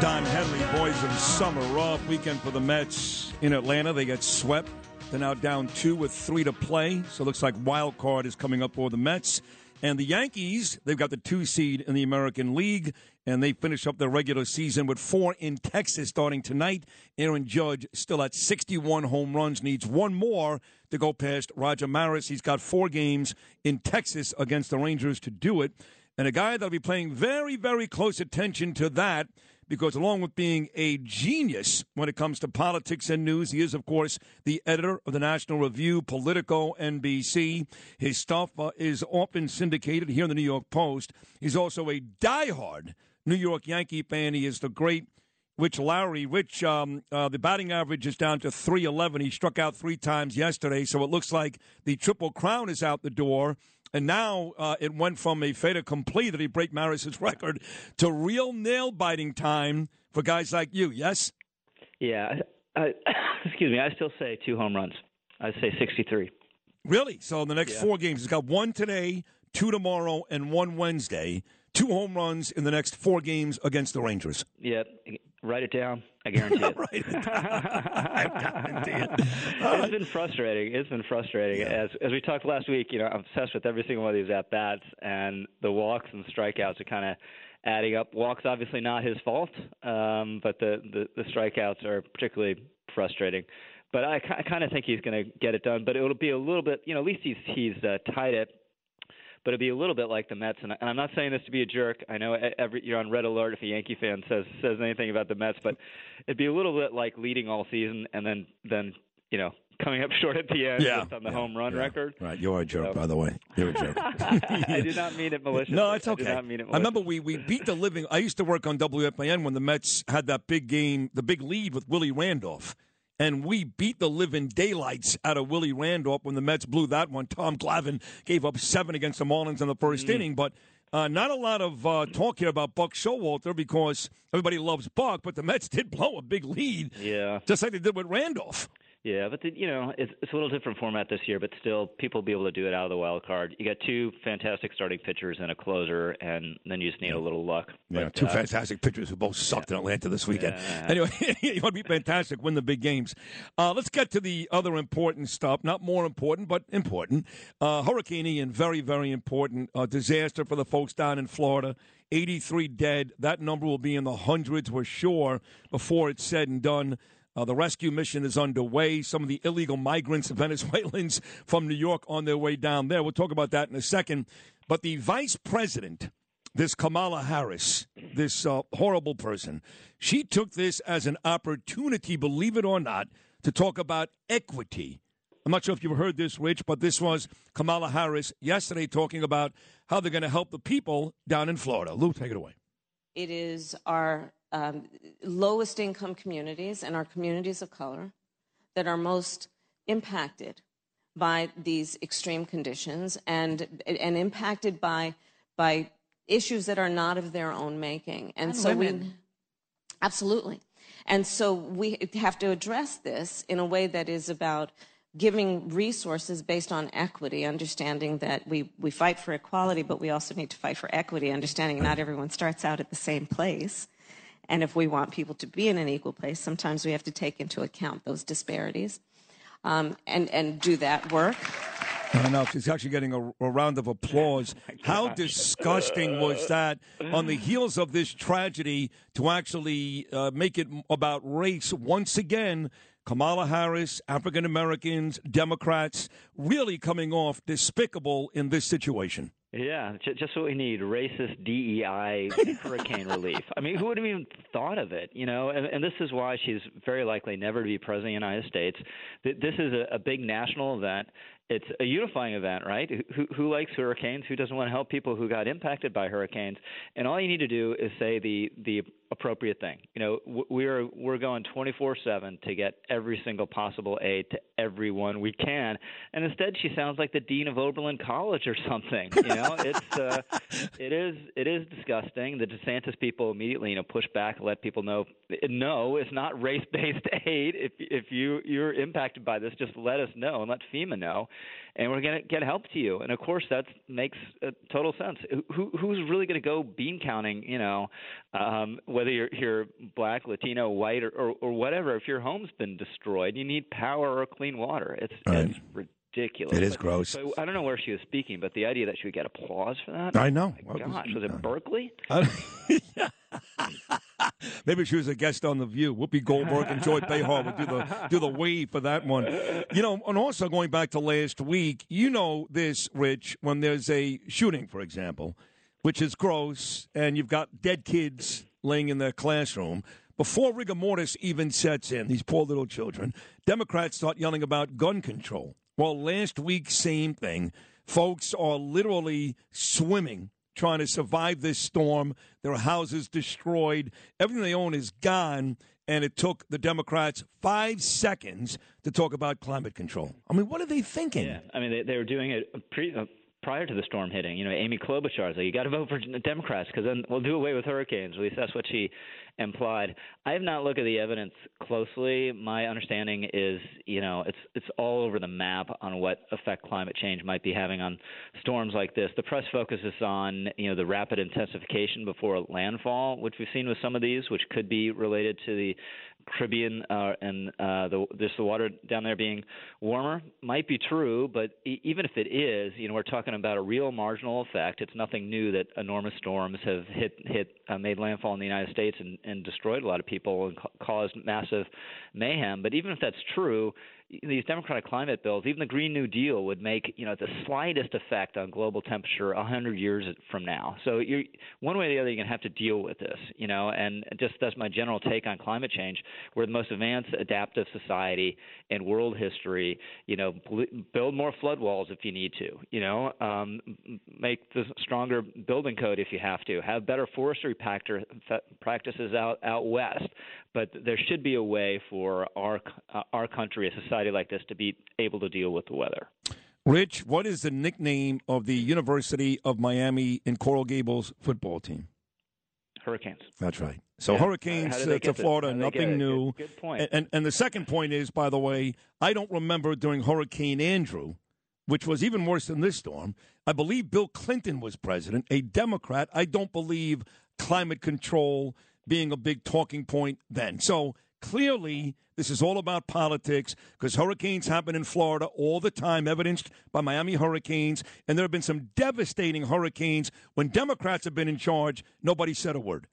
Don Henley, boys of summer. Raw weekend for the Mets in Atlanta. They get swept. They're now down two with three to play. So it looks like wild card is coming up for the Mets. And the Yankees, they've got the two seed in the American League, and they finish up their regular season with four in Texas starting tonight. Aaron Judge still at 61 home runs, needs one more to go past Roger Maris. He's got four games in Texas against the Rangers to do it. And a guy that'll be paying very, very close attention to that because along with being a genius when it comes to politics and news, he is, of course, the editor of the National Review, Politico, NBC. His stuff uh, is often syndicated here in the New York Post. He's also a diehard New York Yankee fan. He is the great Rich Lowry. Rich, um, uh, the batting average is down to 311. He struck out three times yesterday, so it looks like the Triple Crown is out the door. And now uh, it went from a fait accompli that he break Maris's record to real nail biting time for guys like you. Yes. Yeah. I, excuse me. I still say two home runs. I say 63. Really? So in the next yeah. four games, he's got one today, two tomorrow, and one Wednesday. Two home runs in the next four games against the Rangers. Yeah. Write it down. I guarantee it. Write it I guarantee it. it's been frustrating. It's been frustrating. Yeah. As as we talked last week, you know, I'm obsessed with every single one of these at bats, and the walks and strikeouts are kind of adding up. Walks obviously not his fault, um, but the, the the strikeouts are particularly frustrating. But I, I kind of think he's going to get it done. But it'll be a little bit, you know, at least he's he's uh, tied it but it'd be a little bit like the Mets. And, I'm not saying this to be a jerk. I know every you're on red alert if a Yankee fan says says anything about the Mets, but it'd be a little bit like leading all season and then then you know coming up short at the end yeah, on the yeah, home run yeah. record. Right, you're a jerk, so. by the way. You're a jerk. I did not mean it maliciously. No, it's okay. I, it I remember we, we beat the living. I used to work on WFAN when the Mets had that big game, the big lead with Willie Randolph and we beat the living daylights out of Willie Randolph when the Mets blew that one. Tom Glavine gave up seven against the Marlins in the 1st mm inning, but uh, not a lot of uh, talk here about Buck Showalter because everybody loves Buck, but the Mets did blow a big lead. Yeah, just like they did with Randolph. Yeah, but the, you know it's, it's a little different format this year, but still people will be able to do it out of the wild card. You got two fantastic starting pitchers and a closer, and then you just need a little luck. Yeah, but, two uh, fantastic pitchers who both sucked yeah. in Atlanta this weekend. Yeah. Anyway, you want to be fantastic, win the big games. Uh, let's get to the other important stuff. Not more important, but important. Uh, Hurricane Ian, very very important uh, disaster for the folks down in Florida. 83 dead. That number will be in the hundreds, we're sure, before it's said and done. Uh, the rescue mission is underway. Some of the illegal migrants, Venezuelans from New York, on their way down there. We'll talk about that in a second. But the vice president, this Kamala Harris, this uh, horrible person, she took this as an opportunity, believe it or not, to talk about equity. I'm not sure if you've heard this, Rich, but this was Kamala Harris yesterday talking about how they're going to help the people down in Florida. Lou, take it away. It is our um, lowest income communities and our communities of color that are most impacted by these extreme conditions and and impacted by by issues that are not of their own making. And, and so women. we absolutely. And so we have to address this in a way that is about giving resources based on equity, understanding that we, we fight for equality, but we also need to fight for equity, understanding not everyone starts out at the same place. And if we want people to be in an equal place, sometimes we have to take into account those disparities um, and, and do that work. I know she's actually getting a, a round of applause. How disgusting was that on the heels of this tragedy to actually uh, make it about race once again? Kamala Harris, African Americans, Democrats really coming off despicable in this situation. Yeah, just what we need: racist DEI hurricane relief. I mean, who would have even thought of it? You know, and, and this is why she's very likely never to be president of the United States. This is a, a big national event it's a unifying event, right? Who, who likes hurricanes? Who doesn't want to help people who got impacted by hurricanes? And all you need to do is say the the appropriate thing. You know, we're we're going 24/7 to get every single possible aid to everyone we can. And instead, she sounds like the dean of Oberlin College or something. You know, it's uh, it is it is disgusting. The DeSantis people immediately you know push back, let people know no, it's not race-based aid. If if you you're impacted by this, just let us know and let FEMA know and we're going to get help to you. And of course, that makes uh, total sense. Who, who's really going to go bean counting? You know, um, whether you're, you're black, Latino, white, or, or, or whatever. If your home's been destroyed, you need power or clean water. It's, right. it's ridiculous. It is gross. So I don't know where she was speaking, but the idea that she would get applause for that. I know. Gosh, was, was it Berkeley? Maybe she was a guest on The View. Whoopi Goldberg and Joy Behar would do the do the wave for that one. You know, and also going back to last week, you know this, Rich, when there's a shooting, for example, which is gross, and you've got dead kids laying in their classroom. Before rigor mortis even sets in, these poor little children, Democrats start yelling about gun control. Well, last week, same thing. Folks are literally swimming trying to survive this storm. Their houses destroyed. Everything they own is gone. And it took the Democrats five seconds to talk about climate control. I mean, what are they thinking? Yeah, I mean, they, they were doing it pre, uh, prior to the storm hitting. You know, Amy Klobuchar was like, "You got to vote for Democrats because then we'll do away with hurricanes." At least that's what she implied. I have not looked at the evidence closely. My understanding is, you know, it's it's all over the map on what effect climate change might be having on storms like this. The press focuses on, you know, the rapid intensification before landfall, which we've seen with some of these, which could be related to the Caribbean uh, and uh, the just the water down there being warmer might be true, but e- even if it is, you know, we're talking about a real marginal effect. It's nothing new that enormous storms have hit hit uh, made landfall in the United States and, and destroyed a lot of people and ca- caused massive mayhem. But even if that's true, these democratic climate bills, even the Green New Deal would make you know the slightest effect on global temperature hundred years from now. So you're one way or the other, you're going to have to deal with this, you know. And just that's my general take on climate change. We're the most advanced adaptive society in world history. You know, build more flood walls if you need to. You know, um, make the stronger building code if you have to. Have better forestry practices out out west. But there should be a way for our uh, our country, a society like this, to be able to deal with the weather. Rich, what is the nickname of the University of Miami in Coral Gables football team? Hurricanes. That's right. So yeah. hurricanes uh, to Florida, nothing new. Good, good point. And, and the second point is, by the way, I don't remember during Hurricane Andrew, which was even worse than this storm. I believe Bill Clinton was president, a Democrat. I don't believe climate control being a big talking point then. So clearly, this is all about politics because hurricanes happen in Florida all the time, evidenced by Miami hurricanes. And there have been some devastating hurricanes when Democrats have been in charge. Nobody said a word.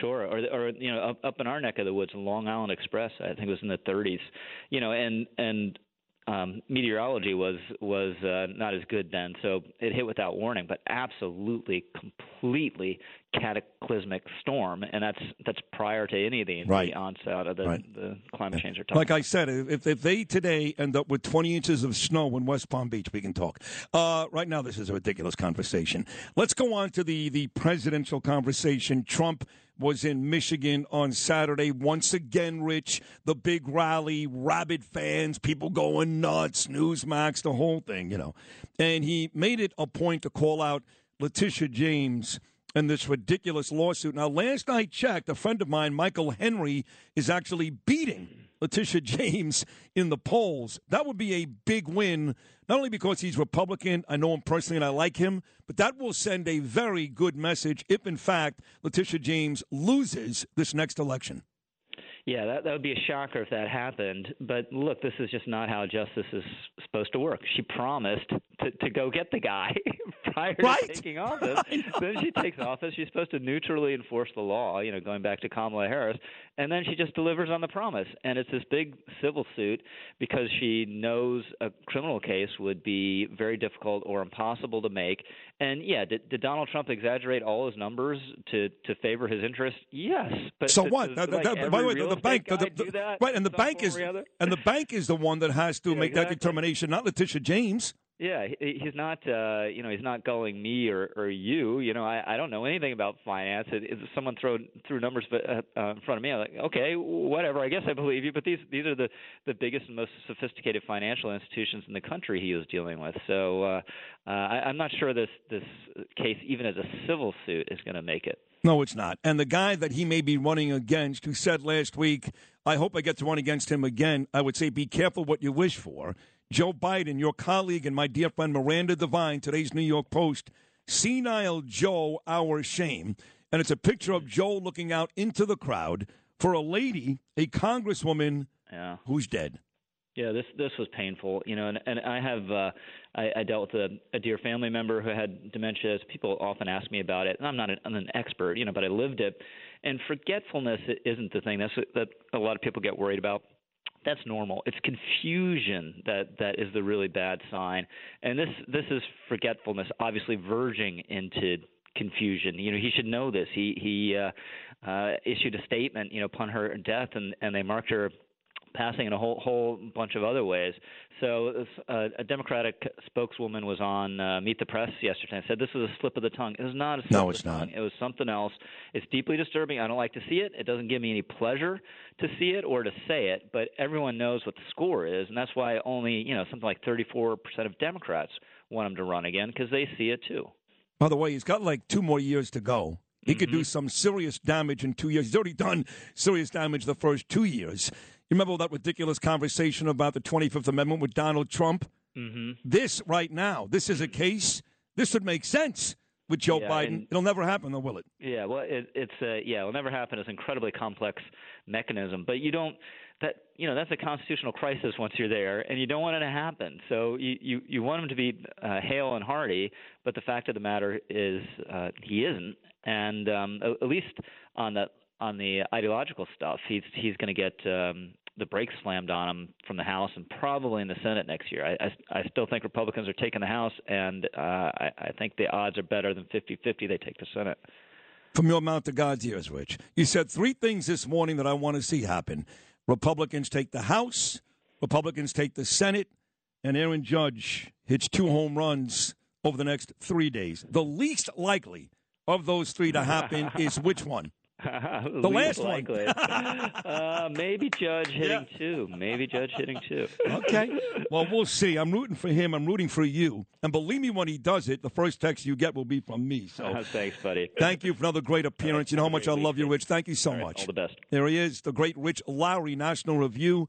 Sure, or or you know up, up in our neck of the woods, Long Island Express. I think it was in the 30s. You know, and and um, meteorology was was uh, not as good then, so it hit without warning. But absolutely, completely cataclysmic storm, and that's that's prior to any of the, right. the onset of the, right. the climate change. Or like about. I said, if if they today end up with 20 inches of snow in West Palm Beach, we can talk. Uh, right now, this is a ridiculous conversation. Let's go on to the the presidential conversation. Trump was in Michigan on Saturday. Once again, Rich, the big rally, rabid fans, people going nuts, Newsmax, the whole thing, you know. And he made it a point to call out Letitia James and this ridiculous lawsuit. Now, last I checked, a friend of mine, Michael Henry, is actually beating Letitia James in the polls. That would be a big win, not only because he's Republican, I know him personally and I like him, but that will send a very good message if, in fact, Letitia James loses this next election. Yeah, that that would be a shocker if that happened. But look, this is just not how justice is supposed to work. She promised to, to go get the guy prior right. to taking office. then she takes office. She's supposed to neutrally enforce the law. You know, going back to Kamala Harris, and then she just delivers on the promise. And it's this big civil suit because she knows a criminal case would be very difficult or impossible to make. And yeah, did, did Donald Trump exaggerate all his numbers to to favor his interest? Yes. But so what? like by the way, the bank, the, the, right, and the bank is and the bank is the one that has to yeah, make exactly. that determination, not Letitia James. Yeah, he's not. Uh, you know, he's not going me or, or you. You know, I, I don't know anything about finance. If someone throw threw numbers uh, uh, in front of me, I'm like, okay, whatever. I guess I believe you. But these these are the the biggest and most sophisticated financial institutions in the country he was dealing with. So uh, uh, I, I'm not sure this this case, even as a civil suit, is going to make it. No, it's not. And the guy that he may be running against, who said last week, I hope I get to run against him again, I would say be careful what you wish for. Joe Biden, your colleague and my dear friend Miranda Devine, today's New York Post, senile Joe, our shame. And it's a picture of Joe looking out into the crowd for a lady, a congresswoman Yeah. who's dead. Yeah, this this was painful, you know, and and I have uh, I, I dealt with a, a dear family member who had dementia. People often ask me about it, and I'm not an, I'm an expert, you know, but I lived it. And forgetfulness isn't the thing. That's that a lot of people get worried about. That's normal. It's confusion that that is the really bad sign. And this this is forgetfulness, obviously verging into confusion. You know, he should know this. He he uh, uh, issued a statement, you know, upon her death, and and they marked her passing in a whole whole bunch of other ways. So uh, a Democratic spokeswoman was on uh, Meet the Press yesterday and said this was a slip of the tongue. It was not a slip No, of it's the not. tongue. It was something else. It's deeply disturbing. I don't like to see it. It doesn't give me any pleasure to see it or to say it. But everyone knows what the score is, and that's why only you know something like 34% of Democrats want him to run again because they see it too. By the way, he's got like two more years to go. He could Mm-hmm. do some serious damage in two years. He's already done serious damage the first two years. You remember that ridiculous conversation about the 25th Amendment with Donald Trump? Mm-hmm. This right now, this is a case. This would make sense with Joe Yeah, Biden. and- It'll never happen, though, will it? Yeah, well, it, it's uh, yeah, it'll never happen. It's an incredibly complex mechanism, but you don't that you know that's a constitutional crisis once you're there, and you don't want it to happen. So you you, you want him to be uh, hale and hearty, but the fact of the matter is uh, he isn't, and um, at, at least on the on the ideological stuff, he's he's going to get. Um, the brakes slammed on them from the House and probably in the Senate next year. I, I, I still think Republicans are taking the House, and uh, I, I think the odds are better than 50-50 they take the Senate. From your mouth to God's ears, Rich. You said three things this morning that I want to see happen. Republicans take the House, Republicans take the Senate, and Aaron Judge hits two home runs over the next three days. The least likely of those three to happen is which one? the last one. uh, maybe Judge hitting two. Maybe Judge hitting two. Okay. Well, we'll see. I'm rooting for him. I'm rooting for you. And believe me, when he does it, the first text you get will be from me. So Thanks, buddy. thank you for another great appearance. You know how much I love you. Rich. Thank you so All right, much. all the best. There he is, the great Rich Lowry, National Review.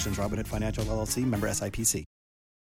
conditions. Robinhood Financial LLC member SIPC.